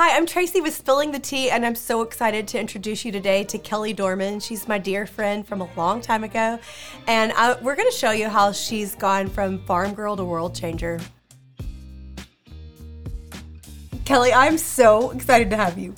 Hi, I'm Tracey with Spilling the Tea, and I'm so excited to introduce you today to Kelly Dorman. She's my dear friend from a long time ago, and I, we're going to show you how she's gone from farm girl to world changer. Kelly, I'm so excited to have you.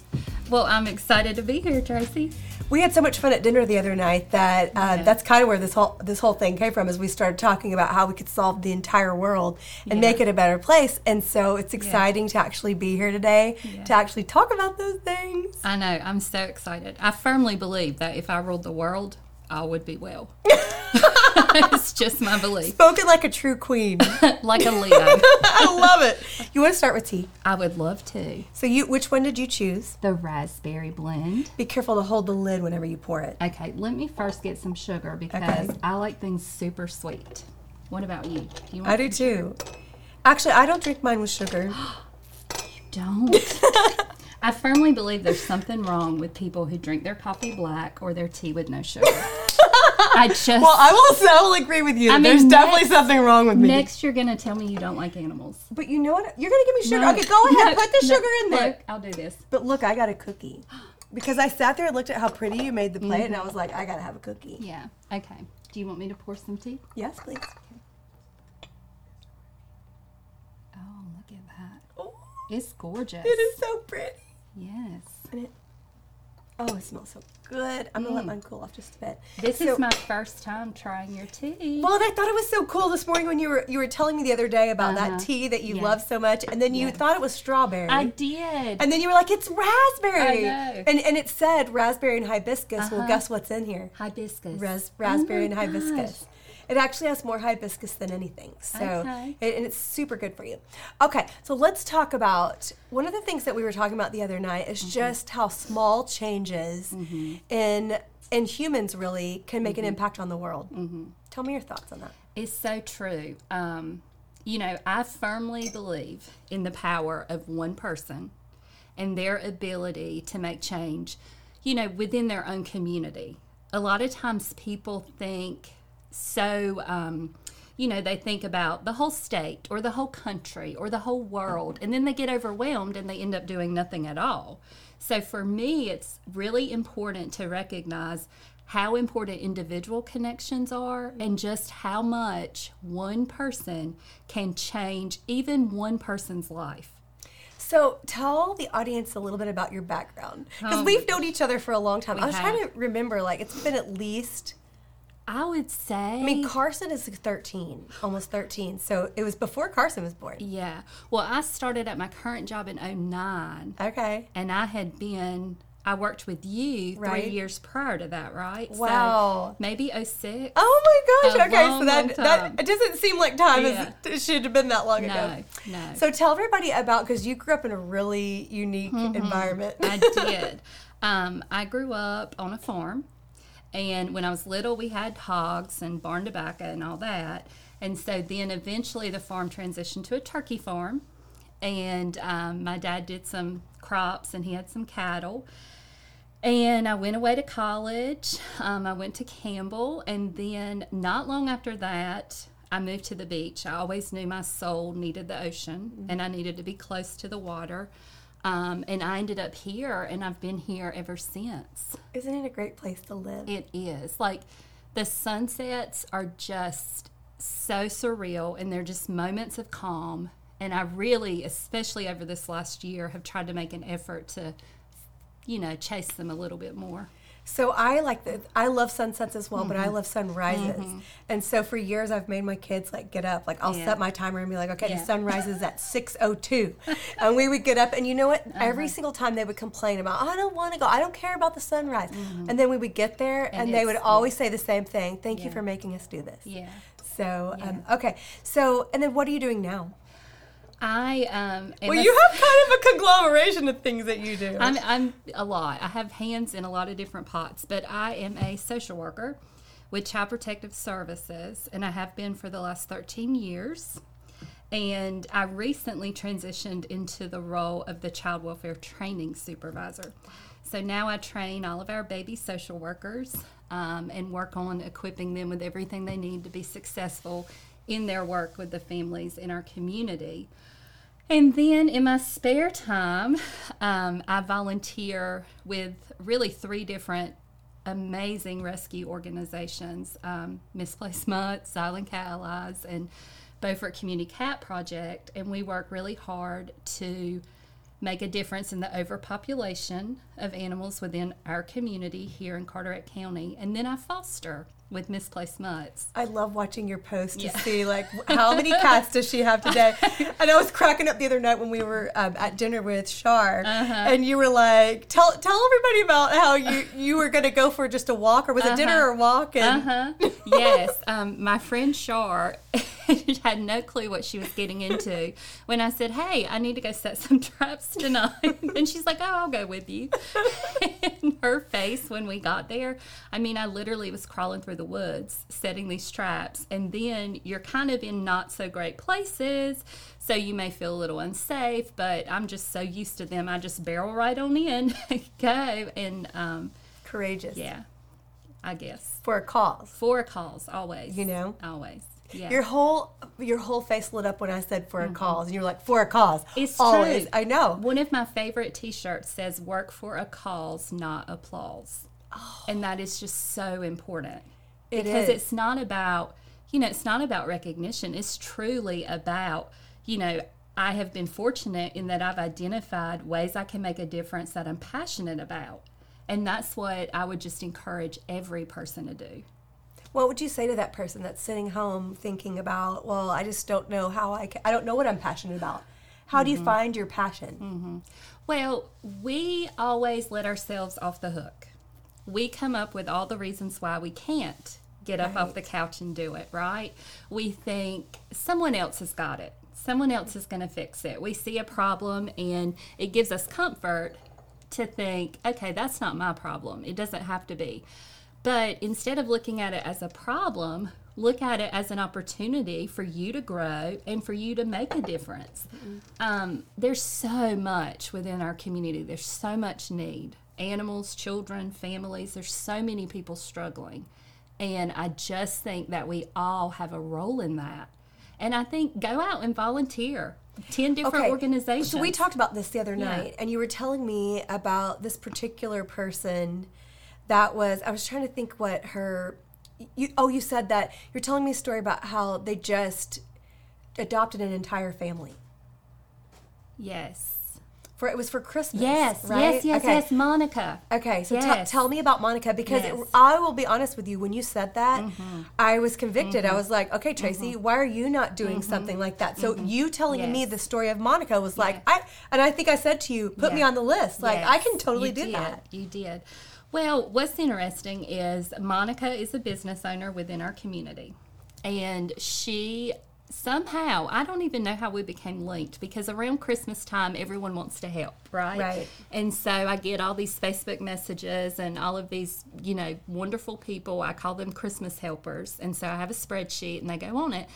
Well, I'm excited to be here, Tracey. We had so much fun at dinner the other night that uh, Yeah. that's kind of where this whole this whole thing came from. As we started talking about how we could solve the entire world and Yeah. make it a better place, and so it's exciting to actually be here today to actually talk about those things. I know, I'm so excited. I firmly believe that if I ruled the world, I would be well. it's just my belief. Spoken like a true queen. Like a Leo. I love it. You want to start with tea? I would love to. So you, which one did you choose? The raspberry blend. Be careful to hold the lid whenever you pour it. Okay, let me first get some sugar because Okay. I like things super sweet. What about you? Do you I do too. Actually, I don't drink mine with sugar. You don't. I firmly believe there's something wrong with people who drink their coffee black or their tea with no sugar. I just Well, I will. I will agree with you. I mean, There's definitely something wrong with me. Next, you're gonna tell me you don't like animals. But you know what? You're gonna give me sugar. No, okay, go ahead. no, Put the no, sugar in there. Look, I'll do this. But look, I got a cookie. Because I sat there and looked at how pretty you made the plate, and I Mm-hmm. was like, I gotta have a cookie. Yeah. Okay. Do you want me to pour some tea? Yes, please. Oh, look at that. Oh, It's gorgeous. it is so pretty. Yes. And it, oh, it smells so good. I'm gonna let mine cool off just a bit. Mm. This So- is my first time trying your tea. Well, and I thought it was so cool this morning when you were you were telling me the other day about Uh-huh. that tea that you Yeah. love so much, and then you Yeah. thought it was strawberry. I did. and then you were like, "It's raspberry," I know. and and it said raspberry and hibiscus. Well, Uh-huh. guess what's in here? Hibiscus. Oh raspberry my and hibiscus. gosh. It actually has more hibiscus than anything. So, Okay. it- and it's super good for you. Okay, so let's talk about one of the things that we were talking about the other night is Mm-hmm. just how small changes in in humans really can Mm-hmm. make an impact on the world. Tell me your thoughts on that. It's so true. Um, you know, I firmly believe in the power of one person and their ability to make change, you know, within their own community. A lot of times people think so, um, you know, they think about the whole state or the whole country or the whole world, and then they get overwhelmed and they end up doing nothing at all. So for me, it's really important to recognize how important individual connections are and just how much one person can change even one person's life. So, tell the audience a little bit about your background because Oh, we've known each other for a long time. I was trying to remember, like, it's been at least. I would say I mean, Carson is 13, almost 13. So it was before Carson was born. Yeah. Well, I started at my current job in 09 Okay. and I had been I worked with you Right. three years prior to that, right? Wow. So maybe 06. Oh my gosh. Okay. long, so that, that it doesn't seem like time. Yeah. It should have been that long ago. No, no. So tell everybody about because you grew up in a really unique environment. I did. Um, I grew up on a farm, and when I was little, we had hogs and barn tobacco and all that. And so then eventually the farm transitioned to a turkey farm, and um, my dad did some crops and he had some cattle. And I went away to college. Um, I went to Campbell, and then not long after that, I moved to the beach. I always knew my soul needed the ocean, and I needed to be close to the water. Um, and I ended up here, and I've been here ever since. Isn't it a great place to live? It is like the sunsets are just so surreal, and they're just moments of calm. And I really, especially over this last year, have tried to make an effort to, you know, chase them a little bit more. So I like the I love sunsets as well, but Mm-hmm. I love sunrises. And so for years I've made my kids like get up. Like I'll Yeah. set my timer and be like, okay, the sun rises at six oh two. And we would get up and you know what? Uh-huh. Every single time they would complain about, I don't want to go, I don't care about the sunrise. And then we would get there and, Mm-hmm. And they would always say the same thing. Thank you for making us do this. Yeah. So um, okay. So and then what are you doing now? I um. am Well, you have kind of a conglomeration of things that you do. I'm, I'm a lot. I have hands in a lot of different pots, but I am a social worker with Child Protective Services, and I have been for the last 13 years. And I recently transitioned into the role of the Child Welfare Training Supervisor. So now I train all of our baby social workers um, and work on equipping them with everything they need to be successful in their work with the families in our community. And then in my spare time, um, I volunteer with really three different amazing rescue organizations um, Misplaced Mutt, Silent Cat Allies, and Beaufort Community Cat Project. And we work really hard to make a difference in the overpopulation of animals within our community here in Carteret County. And then I foster with misplaced mutts. I love watching your post to yeah. see like how many cats does she have today. and I was cracking up the other night when we were um, at dinner with Shar, uh-huh. and you were like, "Tell tell everybody about how you you were going to go for just a walk, or was uh-huh. it dinner or walk?" And uh-huh. yes, um, my friend Shar had no clue what she was getting into when I said, "Hey, I need to go set some traps tonight," and she's like, "Oh, I'll go with you." and her face when we got there, I mean, I literally was crawling through the woods setting these traps and then you're kind of in not so great places so you may feel a little unsafe but i'm just so used to them i just barrel right on in go and um, courageous. yeah i guess. For a cause for a cause always. You know? Always yeah. Your whole your whole face lit up when I said for mm-hmm. a cause, and you're like for a cause. It's always. True. I know. One of my favorite T-shirts says "Work for a cause, not applause," oh. and that is just so important because it's not about you know it's not about recognition it's truly about you know i have been fortunate in that i've identified ways i can make a difference that i'm passionate about and that's what i would just encourage every person to do what would you say to that person that's sitting home thinking about well i just don't know how i can, i don't know what i'm passionate about how do you mm-hmm. find your passion mm-hmm. well we always let ourselves off the hook we come up with all the reasons why we can't get up right. off the couch and do it, right? We think someone else has got it. Someone else is going to fix it. We see a problem and it gives us comfort to think, okay, that's not my problem. It doesn't have to be. But instead of looking at it as a problem, look at it as an opportunity for you to grow and for you to make a difference. Mm-hmm. Um, there's so much within our community, there's so much need. Animals, children, families, there's so many people struggling. And I just think that we all have a role in that. And I think go out and volunteer. 10 different okay. organizations. So we talked about this the other night, yeah. and you were telling me about this particular person that was, I was trying to think what her, you, oh, you said that, you're telling me a story about how they just adopted an entire family. Yes. For it was for Christmas. Yes, right? yes, yes, okay. yes. Monica. Okay, so yes. t- tell me about Monica because yes. it, I will be honest with you. When you said that, mm-hmm. I was convicted. Mm-hmm. I was like, okay, Tracey, mm-hmm. why are you not doing mm-hmm. something like that? So mm-hmm. you telling yes. me the story of Monica was like, I and I think I said to you, put me on the list. Like I can totally you do did. that. You did. Well, what's interesting is Monica is a business owner within our community, and she somehow i don't even know how we became linked because around christmas time everyone wants to help right? Right. And so i get all these facebook messages and all of these you know wonderful people. I call them christmas helpers. And so i have a spreadsheet and they go on it.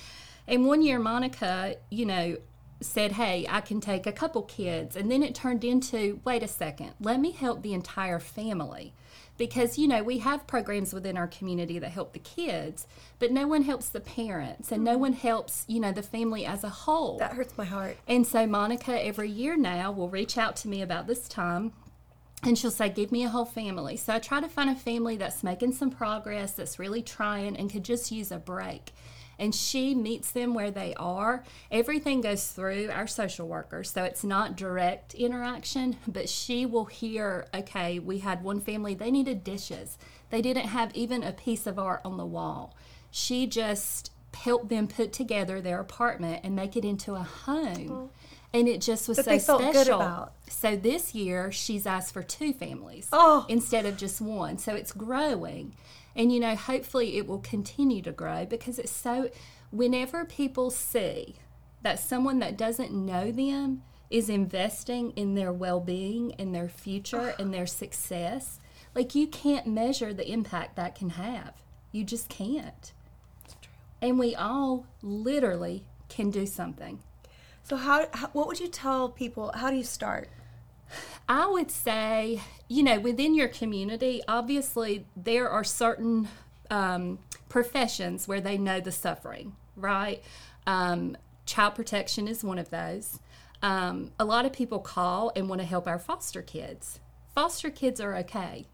And one year monica you know said hey i can take a couple kids. And then it turned into wait a second. Let me help the entire family because you know we have programs within our community that help the kids but no one helps the parents and no mm-hmm. one helps you know the family as a whole. That hurts my heart. And so monica every year now will reach out to me about this time and she'll say give me a whole family. So i try to find a family that's making some progress that's really trying and could just use a break and she meets them where they are. Everything goes through our social worker, so it's not direct interaction, but she will hear, okay, we had one family, they needed dishes. They didn't have even a piece of art on the wall. She just helped them put together their apartment and make it into a home. Oh. And it just was that so special. So this year she's asked for two families oh. instead of just one. So it's growing. And, you know, hopefully it will continue to grow because it's so, whenever people see that someone that doesn't know them is investing in their well being, in their future, in their success, like you can't measure the impact that can have. You just can't. And we all literally can do something. So, how, how, what would you tell people? How do you start? I would say, you know, within your community, obviously there are certain um, professions where they know the suffering, right? Um, child protection is one of those. um, a lot of people call and want to help our foster kids. Foster kids are okay.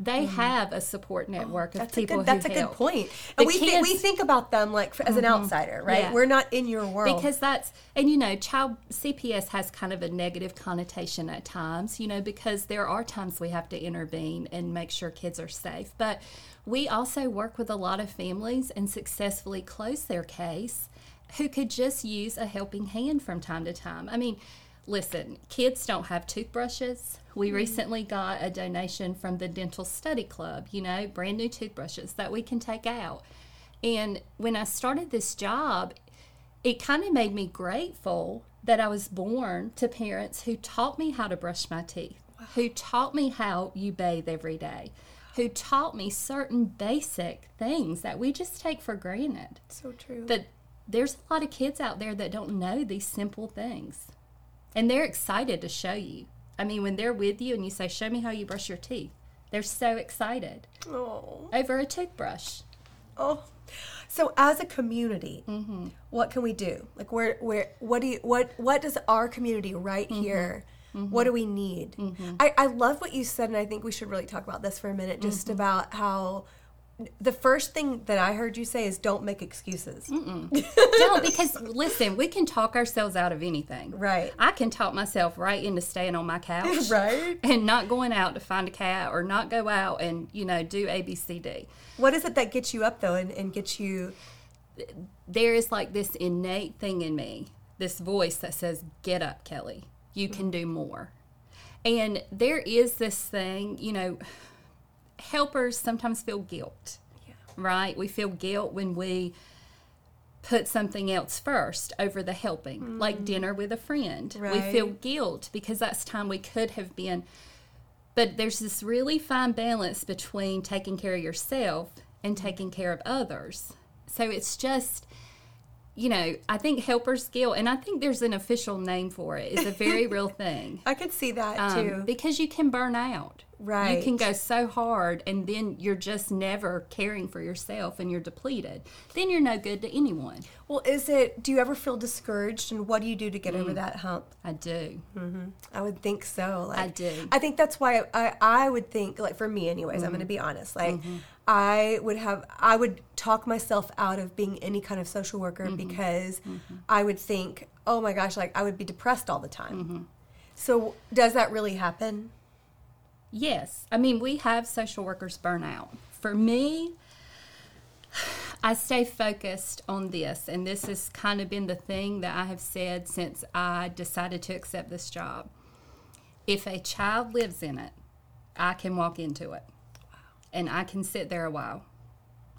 They have a support network of Mm-hmm. Oh, a people good. That's a help. good point. The And we think we think about them like as an outsider, right? Yeah. We're not in your world because that's and you know child cps has kind of a negative connotation at times you know because there are times we have to intervene and make sure kids are safe but we also work with a lot of families and successfully close their case who could just use a helping hand from time to time i mean listen kids don't have toothbrushes we mm. recently got a donation from the dental study club you know brand new toothbrushes that we can take out and when i started this job it kind of made me grateful that I was born to parents who taught me how to brush my teeth, who taught me how you bathe every day, who taught me certain basic things that we just take for granted. so true. That there's a lot of kids out there that don't know these simple things. And they're excited to show you. I mean, when they're with you and you say, Show me how you brush your teeth, they're so excited oh, over a toothbrush. oh. So as a community, Mm-hmm. what can we do? Like where where what do you what what does our community right Mm-hmm. here? What do we need? I, I love what you said, and I think we should really talk about this for a minute, just Mm-hmm. about how the first thing that I heard you say is don't make excuses. don't because listen, we can talk ourselves out of anything. Right. I can talk myself right into staying on my couch. Right. And not going out to find a cat or not go out and, you know, do ABCD. What is it that gets you up though and, and gets you There is like this innate thing in me, this voice that says, Get up, Kelly. You can mm-hmm. do more. And there is this thing, you know, helpers sometimes feel guilt, right? We feel guilt when we put something else first over the helping, like dinner with a friend. We feel guilt because that's time we could have been. But there's this really fine balance between taking care of yourself and taking care of others. So it's just, you know, I think helper's guilt, and I think there's an official name for it, is a very real thing. I could see that Um, too. because you can burn out. You can go so hard and then you're just never caring for yourself and you're depleted. Then you're no good to anyone. Well, is it? Do you ever feel discouraged, and what do you do to get over mm. that hump? I do. Mm-hmm. I would think so. Like, I do. I think that's why I, I would think like for me, anyways. I'm going to mm. be honest. Like, mm-hmm. I would have I would talk myself out of being any kind of social worker mm-hmm. because I would think, oh my gosh, like I would be depressed all the time. So does that really happen? Yes. I mean, we have social workers burn out. For me, I stay focused on this, and this has kind of been the thing that I have said since I decided to accept this job. If a child lives in it, I can walk into it, and I can sit there a while,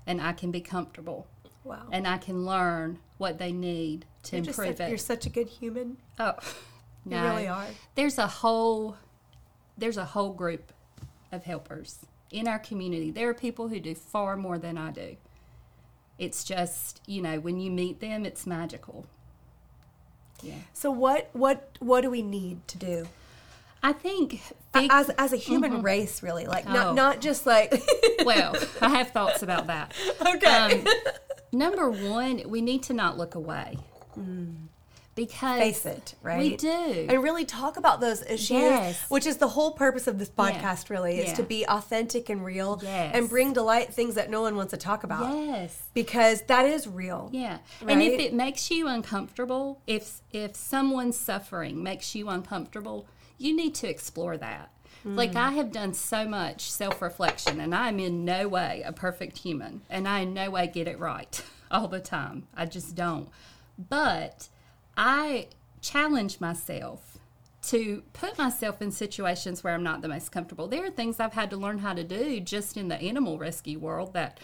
and I can be comfortable, Wow. and I can learn what they need to you're, improve such, it. you're such a good human. Oh, You really are. There's a whole there's a whole group of helpers in our community. There are people who do far more than I do. It's just, you know, when you meet them, it's magical. Yeah. So what what what do we need to do I think big, as as a human race, really? Like Oh. not not just like well, I have thoughts about that. okay. Um, number one, we need to not look away. Because Face it, right? We do. and really talk about those issues, Yes. which is the whole purpose of this podcast. Really, is Yeah. to be authentic and real, Yes. and bring to light things that no one wants to talk about, yes. because that is real. Yeah. And if it makes you uncomfortable, if if someone's suffering makes you uncomfortable, you need to explore that. Like mm. I have done so much self-reflection and I'm in no way a perfect human and I in no way get it right all the time. I just don't. But I challenge myself to put myself in situations where I'm not the most comfortable. There are things I've had to learn how to do just in the animal rescue world that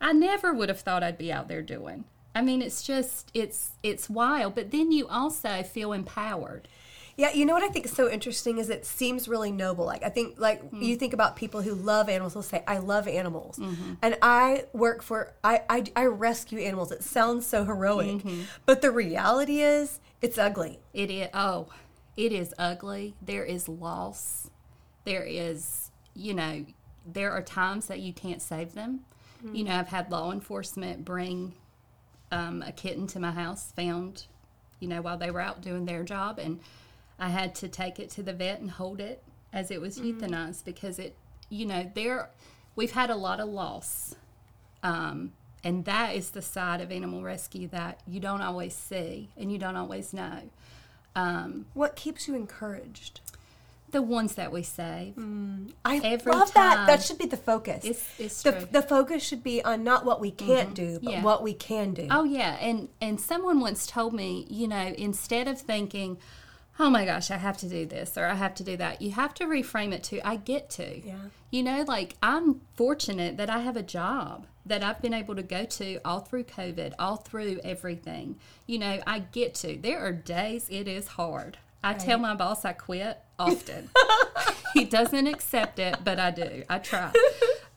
I never would have thought I'd be out there doing. I mean, it's just it's it's wild, but then you also feel empowered. Yeah, you know what I think is so interesting is it seems really noble. Like I think like mm. you think about people who love animals will say, I love animals. Mm-hmm. And I work for I, I I rescue animals. It sounds so heroic. Mm-hmm. But the reality is it's ugly. It is oh, it is ugly. There is loss. There is, you know, there are times that you can't save them. You mm-hmm. know, I've had law enforcement bring um, a kitten to my house found you know, while they were out doing their job. And I had to take it to the vet and hold it as it was euthanized because it, you know, there, we've had a lot of loss. Um, and that is the side of animal rescue that you don't always see and you don't always know. Um, What keeps you encouraged? the ones that we save. I Every love that. That should be the focus. It's- it's the, true. Mm-hmm. the focus should be on not what we can't do, but Yeah. what we can do. Oh yeah, and and someone once told me, you know, instead of thinking, "Oh my gosh, I have to do this or I have to do that," you have to reframe it to, "I get to." Yeah. You know, like I'm fortunate that I have a job that I've been able to go to all through COVID, all through everything. You know, I get to. There are days it is hard. I tell my boss I quit often. he doesn't accept it, but I do. I try.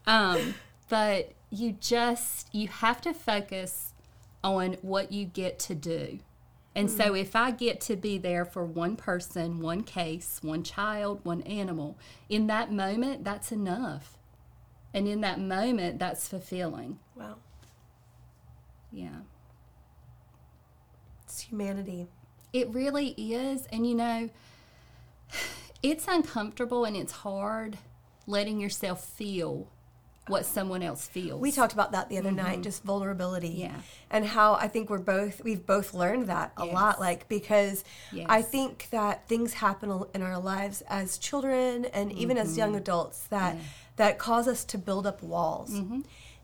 Um, but you just you have to focus on what you get to do. And so mm-hmm. if I get to be there for one person, one case, one child, one animal, in that moment that's enough. And in that moment that's fulfilling. Wow. Yeah. It's humanity. It really is. And you know, it's uncomfortable and it's hard letting yourself feel what someone else feels. We talked about that the other night, just vulnerability. Mm-hmm. Yeah. And how I think we're both, we've both learned that a Yes. lot. Like, because I think that things happen in our lives as children and even as young Mm-hmm. adults that, that cause us to build up walls.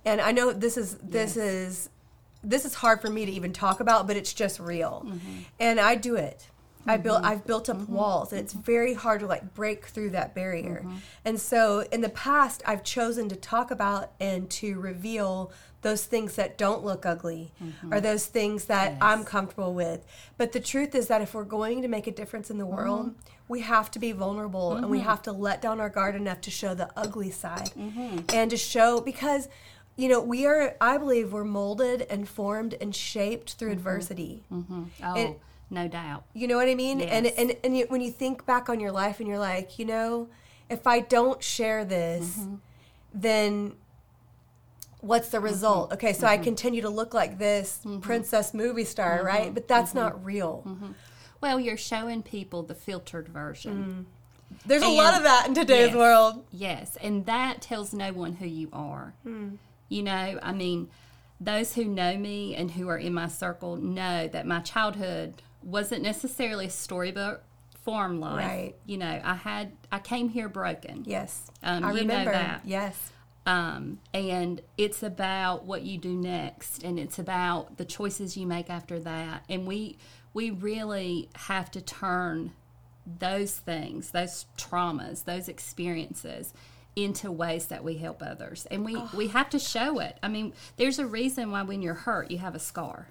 And I know this is, this Mm-hmm. Yes. is, this is hard for me to even talk about, but it's just real. Mm-hmm. And I do it. I built mm-hmm. I've built up mm-hmm. walls and it's Mm-hmm. very hard to like break through that barrier. Mm-hmm. And so in the past I've chosen to talk about and to reveal those things that don't look ugly or those things that I'm comfortable with. But the truth is that if we're going to make a difference in the world, we have to be vulnerable and we have to let down our guard enough to show the ugly side and to show because you know, we are I believe we're molded and formed and shaped through adversity. Oh, It- no doubt. You know what I mean? And Yes. and and you, when you think back on your life and you're like, you know, if I don't share this, Mm-hmm. then what's the result? Okay, so Mm-hmm. I continue to look like this princess movie star, right? But that's Mm-hmm. not real. Well, you're showing people the filtered version. There's a lot of that in today's yes. world. Yes, and that tells no one who you are. Hmm. You know, I mean, those who know me and who are in my circle know that my childhood wasn't necessarily a storybook form life. Right. You know, I had I came here broken. Yes, Um, I remember. that. Yes, Um, and it's about what you do next and it's about the choices you make after that and we we really have to turn those things those traumas those experiences into ways that we help others and we we have to show it i mean there's a reason why when you're hurt you have a scar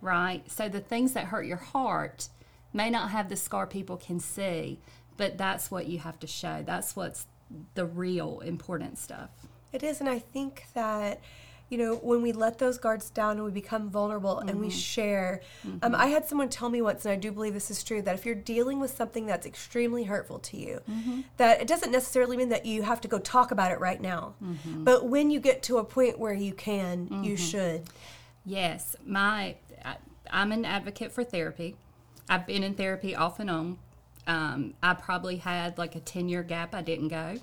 right so the things that hurt your heart may not have the scar people can see but that's what you have to show that's what's the real important stuff it is, and I think that. You know, when we let those guards down and we become vulnerable and Mm-hmm. we share. Um, I had someone tell me once, and I do believe this is true, that if you're dealing with something that's extremely hurtful to you, Mm-hmm. that it doesn't necessarily mean that you have to go talk about it right now. Mm-hmm. But when you get to a point where you can, you should. Yes, my I, I'm an advocate for therapy. I've been in therapy off and on. Um, I probably had like a 10 year gap I didn't go,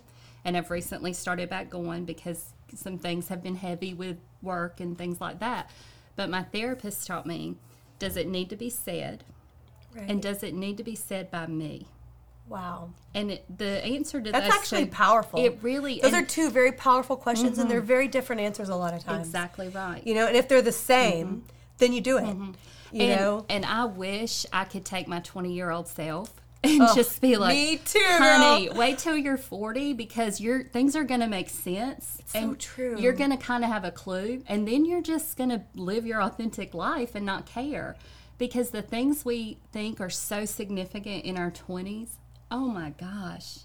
and I've recently started back going because some things have been heavy with work and things like that. But my therapist taught me does it need to be said, Right. and does it need to be said by me? Wow. And it, the answer to That's actually powerful. It really is. Those are two very powerful questions, and they're very different answers a lot of times. exactly right. You know, and if they're the same, then you do it. You Mm-hmm. and, know? and I wish I could take my 20 year old self and just be like, me too, honey, wait till you're 40 because your things are going to make sense. so and true. You're going to kind of have a clue, and then you're just going to live your authentic life and not care. Because the things we think are so significant in our 20s, oh my gosh.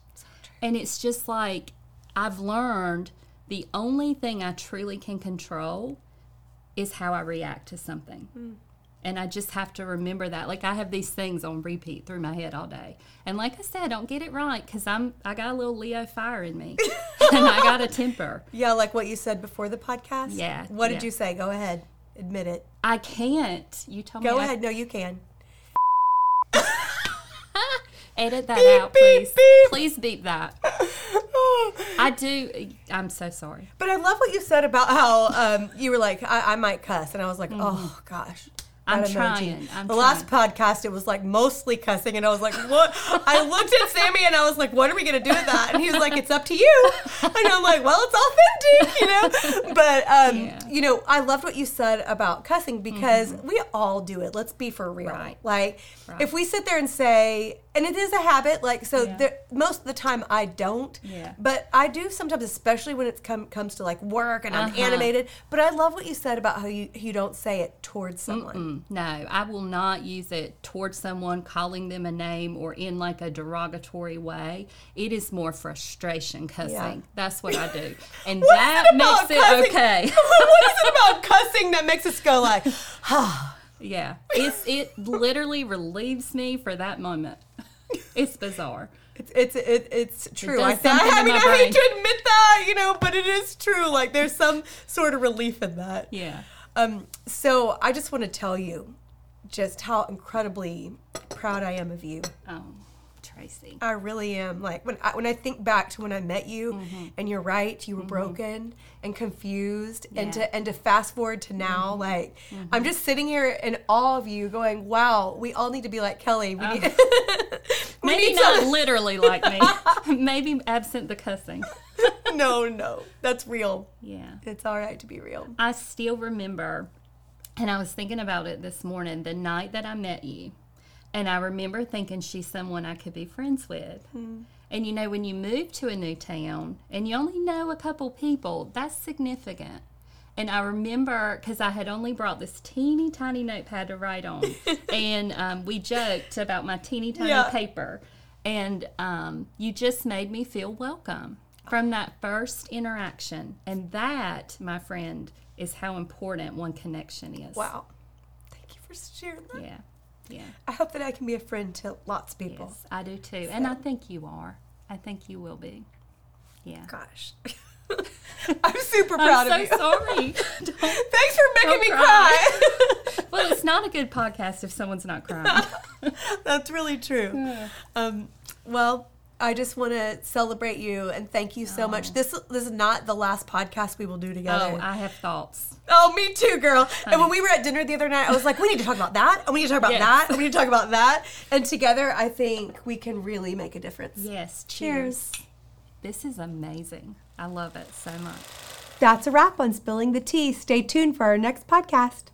And it's just like, I've learned the only thing I truly can control is how I react to something. Mm. And I just have to remember that. Like I have these things on repeat through my head all day. And like I said, I don't get it right because I'm I got a little Leo fire in me, and I got a temper. Yeah, like what you said before the podcast. Yeah, What did yeah. you say? Go ahead. Admit it. I can't. You told Go me. I- ahead. No, you can. Edit that Beep, out, please. beep. Please beep that. I do. I'm so sorry. But I love what you said about how um, you were like, I, I might cuss. And I was like, oh, gosh. I'm trying. I'm the last podcast, it was like mostly cussing. And I was like, what? I looked at Sammy and I was like, what are we going to do with that? And he was like, it's up to you. And I'm like, well, it's authentic, you know? But, um, Yeah. you know, I loved what you said about cussing because we all do it. Let's be for real. Mm-hmm. Right. Like, Right. if we sit there and say, and it is a habit, like, so Yeah. there, most of the time I don't. Yeah. But I do sometimes, especially when it come, comes to like work and I'm Uh-huh. animated. But I love what you said about how you, you don't say it towards someone. Mm, No, I will not use it towards someone, calling them a name or in like a derogatory way. It is more frustration cussing. Yeah. That's what I do. And that makes it cussing? okay. what is it about cussing that makes us go like, ha Yeah. It's it literally relieves me for that moment. It's bizarre. it's it's it, it's true. does I, I to mean, my I hate to admit that, you know, but it is true. Like, there's some sort of relief in that. Yeah. Um, so I just want to tell you just how incredibly proud I am of you. Oh, Tracey. I really am. Like when I, when I think back to when I met you, Mm-hmm. and you're right, you were broken and confused, and Yeah. Mm-hmm. to and to fast forward to now, like I'm just sitting here in awe of you, going, "Wow, we all need to be like Kelly." We need, we. Maybe not some- literally like me. Maybe absent the cussing. no, no, that's real. Yeah. It's all right to be real. I still remember, and I was thinking about it this morning, the night that I met you. And I remember thinking she's someone I could be friends with. Hmm. And you know, when you move to a new town and you only know a couple people, that's significant. And I remember because I had only brought this teeny tiny notepad to write on, and um, we joked about my teeny tiny Yeah. paper. And um, you just made me feel welcome from that first interaction. And that, my friend, is how important one connection is. Wow, thank you for sharing that. Yeah. Yeah. I hope that I can be a friend to lots of people. Yes, I do too. And I think you are. I think you will be. Yeah. Gosh, I'm super proud I'm of so you. sorry. Don't- Thanks for making Don't me cry. cry. well, it's not a good podcast if someone's not crying. That's really true. Um, well, I just want to celebrate you and thank you so much. This this is not the last podcast we will do together. Oh, I have thoughts. Oh, me too, girl. And when we were at dinner the other night, I was like, we need to talk about that, and we need to talk about Yes. that, and we need to talk about that. And together, I think we can really make a difference. Yes. Cheers. Cheers. This is amazing. I love it so much. That's a wrap on Spilling the Tea. Stay tuned for our next podcast.